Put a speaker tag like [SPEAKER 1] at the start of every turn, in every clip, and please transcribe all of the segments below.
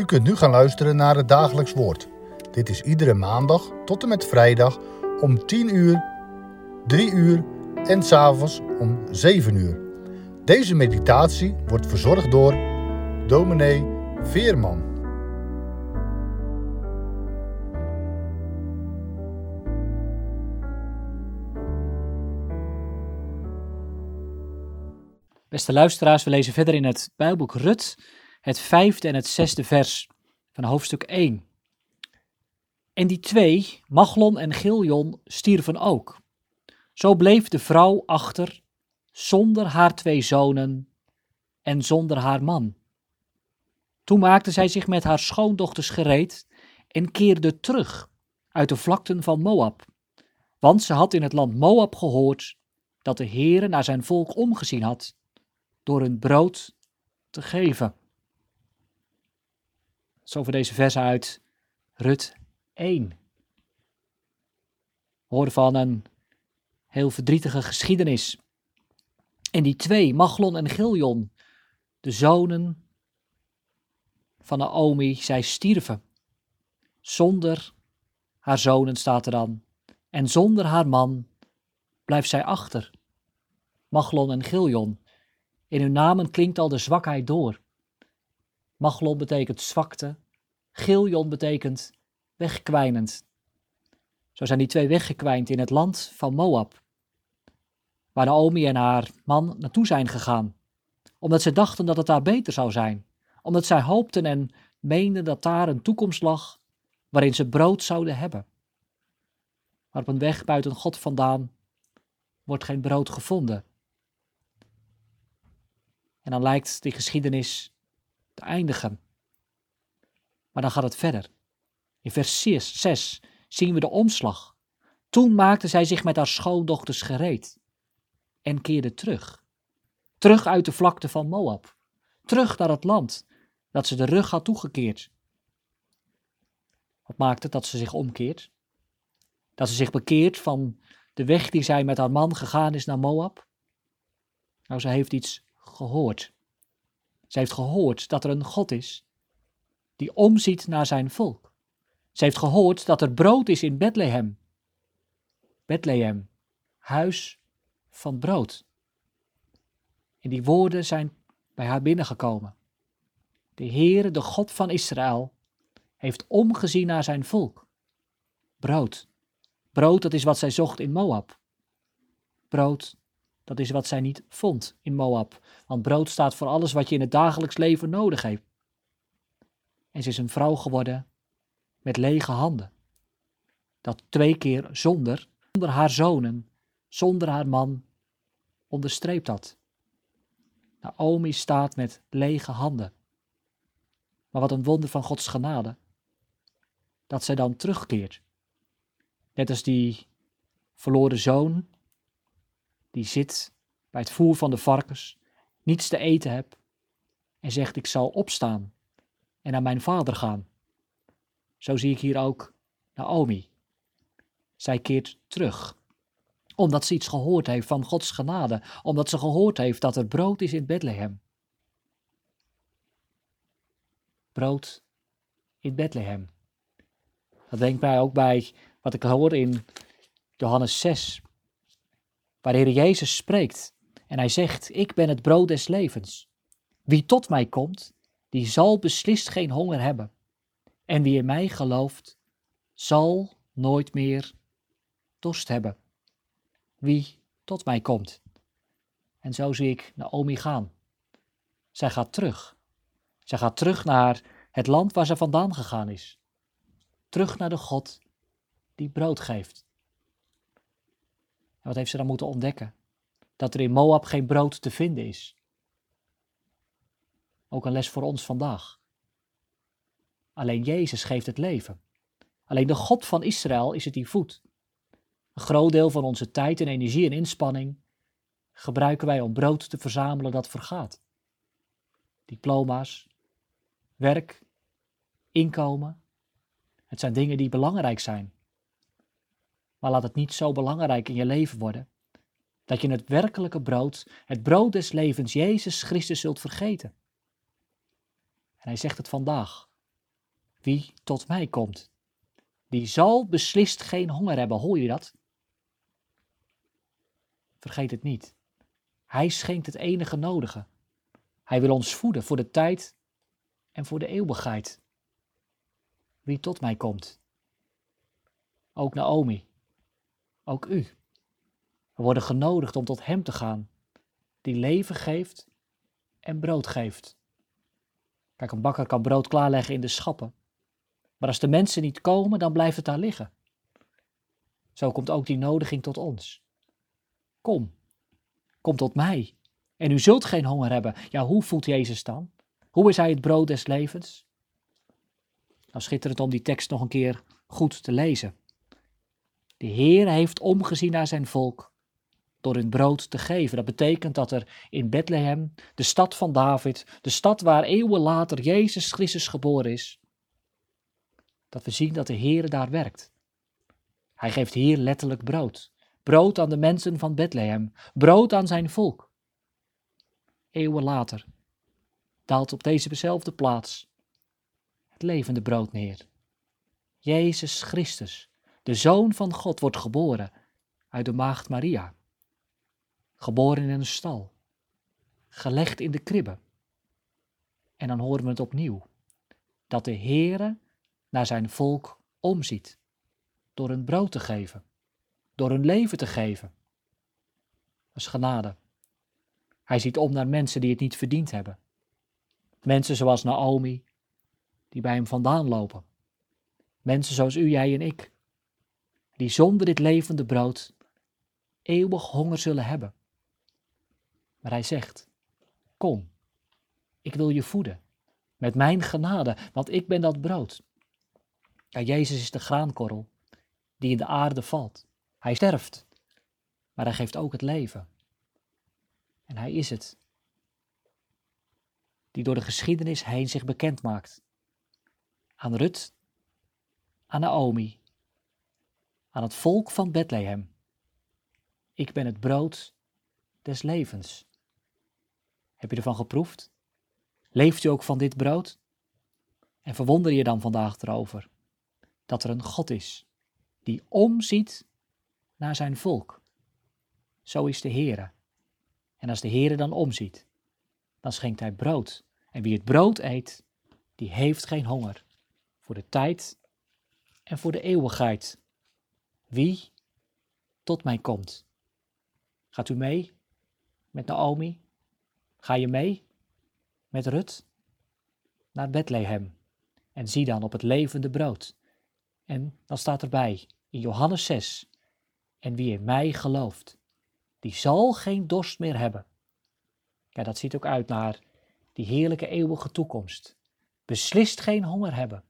[SPEAKER 1] U kunt nu gaan luisteren naar het dagelijks woord. Dit is iedere maandag tot en met vrijdag om 10 uur, 3 uur en s'avonds om 7 uur. Deze meditatie wordt verzorgd door dominee Veerman.
[SPEAKER 2] Beste luisteraars, we lezen verder in het Bijbelboek Rut, het vijfde en het zesde vers van hoofdstuk 1. En die twee, Machlon en Giljon, stierven ook. Zo bleef de vrouw achter, zonder haar twee zonen en zonder haar man. Toen maakte zij zich met haar schoondochters gereed en keerde terug uit de vlakten van Moab. Want ze had in het land Moab gehoord dat de Heere naar zijn volk omgezien had door hun brood te geven. Zo voor deze vers uit Rut 1. We horen van een heel verdrietige geschiedenis. En die twee, Machlon en Giljon, de zonen van Naomi, zij stierven. Zonder haar zonen staat er dan. En zonder haar man blijft zij achter. Machlon en Giljon. In hun namen klinkt al de zwakheid door. Machlon betekent zwakte, Giljon betekent wegkwijnend. Zo zijn die twee weggekwijnd in het land van Moab, waar Naomi en haar man naartoe zijn gegaan, omdat ze dachten dat het daar beter zou zijn, omdat zij hoopten en meenden dat daar een toekomst lag waarin ze brood zouden hebben. Maar op een weg buiten God vandaan wordt geen brood gevonden. En dan lijkt die geschiedenis eindigen. Maar dan gaat het verder. In vers 6 zien we de omslag. Toen maakte zij zich met haar schoondochters gereed en keerde terug. Terug uit de vlakte van Moab. Terug naar het land dat ze de rug had toegekeerd. Wat maakt het dat ze zich omkeert? Dat ze zich bekeert van de weg die zij met haar man gegaan is naar Moab? Nou, ze heeft iets gehoord. Ze heeft gehoord dat er een God is die omziet naar zijn volk. Ze heeft gehoord dat er brood is in Bethlehem. Bethlehem, huis van brood. En die woorden zijn bij haar binnengekomen. De Heere, de God van Israël, heeft omgezien naar zijn volk. Brood. Brood, dat is wat zij zocht in Moab. Brood dat is wat zij niet vond in Moab. Want brood staat voor alles wat je in het dagelijks leven nodig hebt. En ze is een vrouw geworden met lege handen. Dat twee keer zonder, zonder haar zonen, zonder haar man, onderstreept dat. Naomi staat met lege handen. Maar wat een wonder van Gods genade. Dat zij dan terugkeert. Net als die verloren zoon die zit bij het voer van de varkens, niets te eten hebt en zegt ik zal opstaan en naar mijn vader gaan. Zo zie ik hier ook Naomi. Zij keert terug, omdat ze iets gehoord heeft van Gods genade, omdat ze gehoord heeft dat er brood is in Bethlehem. Brood in Bethlehem. Dat denkt mij ook bij wat ik hoor in Johannes 6, waar de Heer Jezus spreekt. En hij zegt, ik ben het brood des levens. Wie tot mij komt, die zal beslist geen honger hebben. En wie in mij gelooft, zal nooit meer dorst hebben. Wie tot mij komt. En zo zie ik Naomi gaan. Zij gaat terug. Zij gaat terug naar het land waar ze vandaan gegaan is. Terug naar de God die brood geeft. Wat heeft ze dan moeten ontdekken? Dat er in Moab geen brood te vinden is. Ook een les voor ons vandaag. Alleen Jezus geeft het leven. Alleen de God van Israël is het die voedt. Een groot deel van onze tijd en energie en inspanning gebruiken wij om brood te verzamelen dat vergaat. Diploma's, werk, inkomen. Het zijn dingen die belangrijk zijn. Maar laat het niet zo belangrijk in je leven worden dat je het werkelijke brood, het brood des levens, Jezus Christus zult vergeten. En hij zegt het vandaag. Wie tot mij komt, die zal beslist geen honger hebben. Hoor je dat? Vergeet het niet. Hij schenkt het enige nodige. Hij wil ons voeden voor de tijd en voor de eeuwigheid. Wie tot mij komt. Ook Naomi. Ook u. We worden genodigd om tot Hem te gaan, die leven geeft en brood geeft. Kijk, een bakker kan brood klaarleggen in de schappen. Maar als de mensen niet komen, dan blijft het daar liggen. Zo komt ook die nodiging tot ons. Kom, kom tot mij. En u zult geen honger hebben. Ja, hoe voelt Jezus dan? Hoe is hij het brood des levens? Nou, schitterend om die tekst nog een keer goed te lezen. De Heer heeft omgezien naar zijn volk door hun brood te geven. Dat betekent dat er in Bethlehem, de stad van David, de stad waar eeuwen later Jezus Christus geboren is, dat we zien dat de Heer daar werkt. Hij geeft hier letterlijk brood. Brood aan de mensen van Bethlehem, brood aan zijn volk. Eeuwen later daalt op dezezelfde plaats het levende brood neer. Jezus Christus, de Zoon van God, wordt geboren uit de maagd Maria. Geboren in een stal, gelegd in de kribbe. En dan horen we het opnieuw, dat de Heere naar zijn volk omziet, door hun brood te geven, door hun leven te geven. Dat is genade. Hij ziet om naar mensen die het niet verdiend hebben. Mensen zoals Naomi, die bij hem vandaan lopen. Mensen zoals u, jij en ik, die zonder dit levende brood eeuwig honger zullen hebben. Maar hij zegt: Kom, ik wil je voeden met mijn genade, want ik ben dat brood. Ja, Jezus is de graankorrel die in de aarde valt. Hij sterft, maar hij geeft ook het leven. En hij is het die door de geschiedenis heen zich bekend maakt. Aan Rut, aan Naomi, aan het volk van Bethlehem. Ik ben het brood des levens. Heb je ervan geproefd? Leeft u ook van dit brood? En verwonder je dan vandaag erover dat er een God is die omziet naar zijn volk. Zo is de Heere. En als de Heere dan omziet, dan schenkt hij brood. En wie het brood eet, die heeft geen honger. Voor de tijd en voor de eeuwigheid. Wie tot mij komt. Gaat u mee met Naomi? Ga je mee met Rut naar Bethlehem? En zie dan op het levende brood. En dan staat erbij in Johannes 6: En wie in mij gelooft, die zal geen dorst meer hebben. Ja, dat ziet ook uit naar die heerlijke eeuwige toekomst. Beslist geen honger hebben.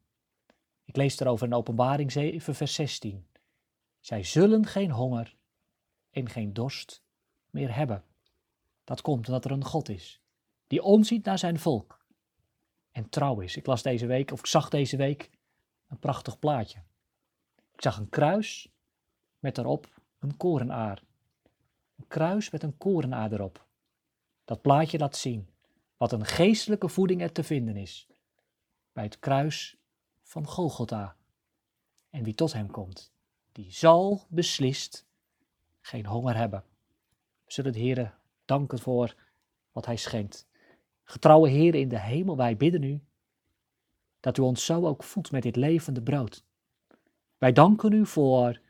[SPEAKER 2] Ik lees erover in Openbaring 7, vers 16. Zij zullen geen honger en geen dorst meer hebben. Dat komt omdat er een God is, die omziet naar zijn volk en trouw is. Ik las deze week, of ik zag deze week, een prachtig plaatje. Ik zag een kruis met daarop een korenaar. Een kruis met een korenaar erop. Dat plaatje laat zien wat een geestelijke voeding er te vinden is bij het kruis van Golgotha. En wie tot hem komt, die zal beslist geen honger hebben. We zullen de Heer danken voor wat hij schenkt. Getrouwe Heer in de hemel, wij bidden u dat u ons zo ook voedt met dit levende brood. Wij danken u voor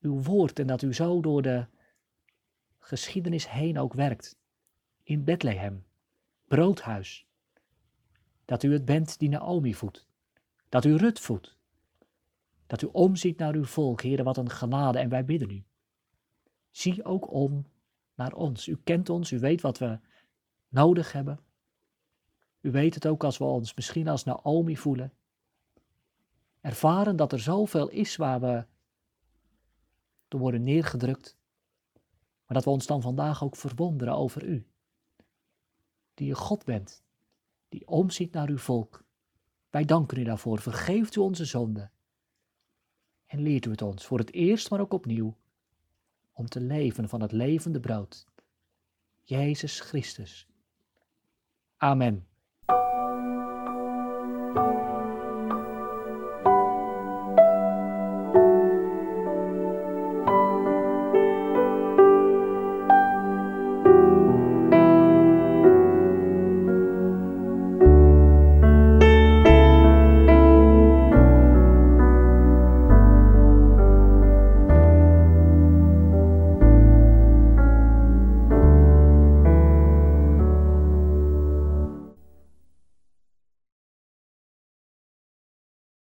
[SPEAKER 2] uw woord en dat u zo door de geschiedenis heen ook werkt in Bethlehem, broodhuis. Dat u het bent die Naomi voedt. Dat u Rut voedt. Dat u omziet naar uw volk, heren, wat een genade, en wij bidden u. Zie ook om naar ons. U kent ons, u weet wat we nodig hebben. U weet het ook als we ons misschien als Naomi voelen. Ervaren dat er zoveel is waar we door worden neergedrukt. Maar dat we ons dan vandaag ook verwonderen over u die je God bent, die omziet naar uw volk. Wij danken u daarvoor. Vergeeft u onze zonden. En leert u het ons voor het eerst, maar ook opnieuw, om te leven van het levende brood. Jezus Christus. Amen.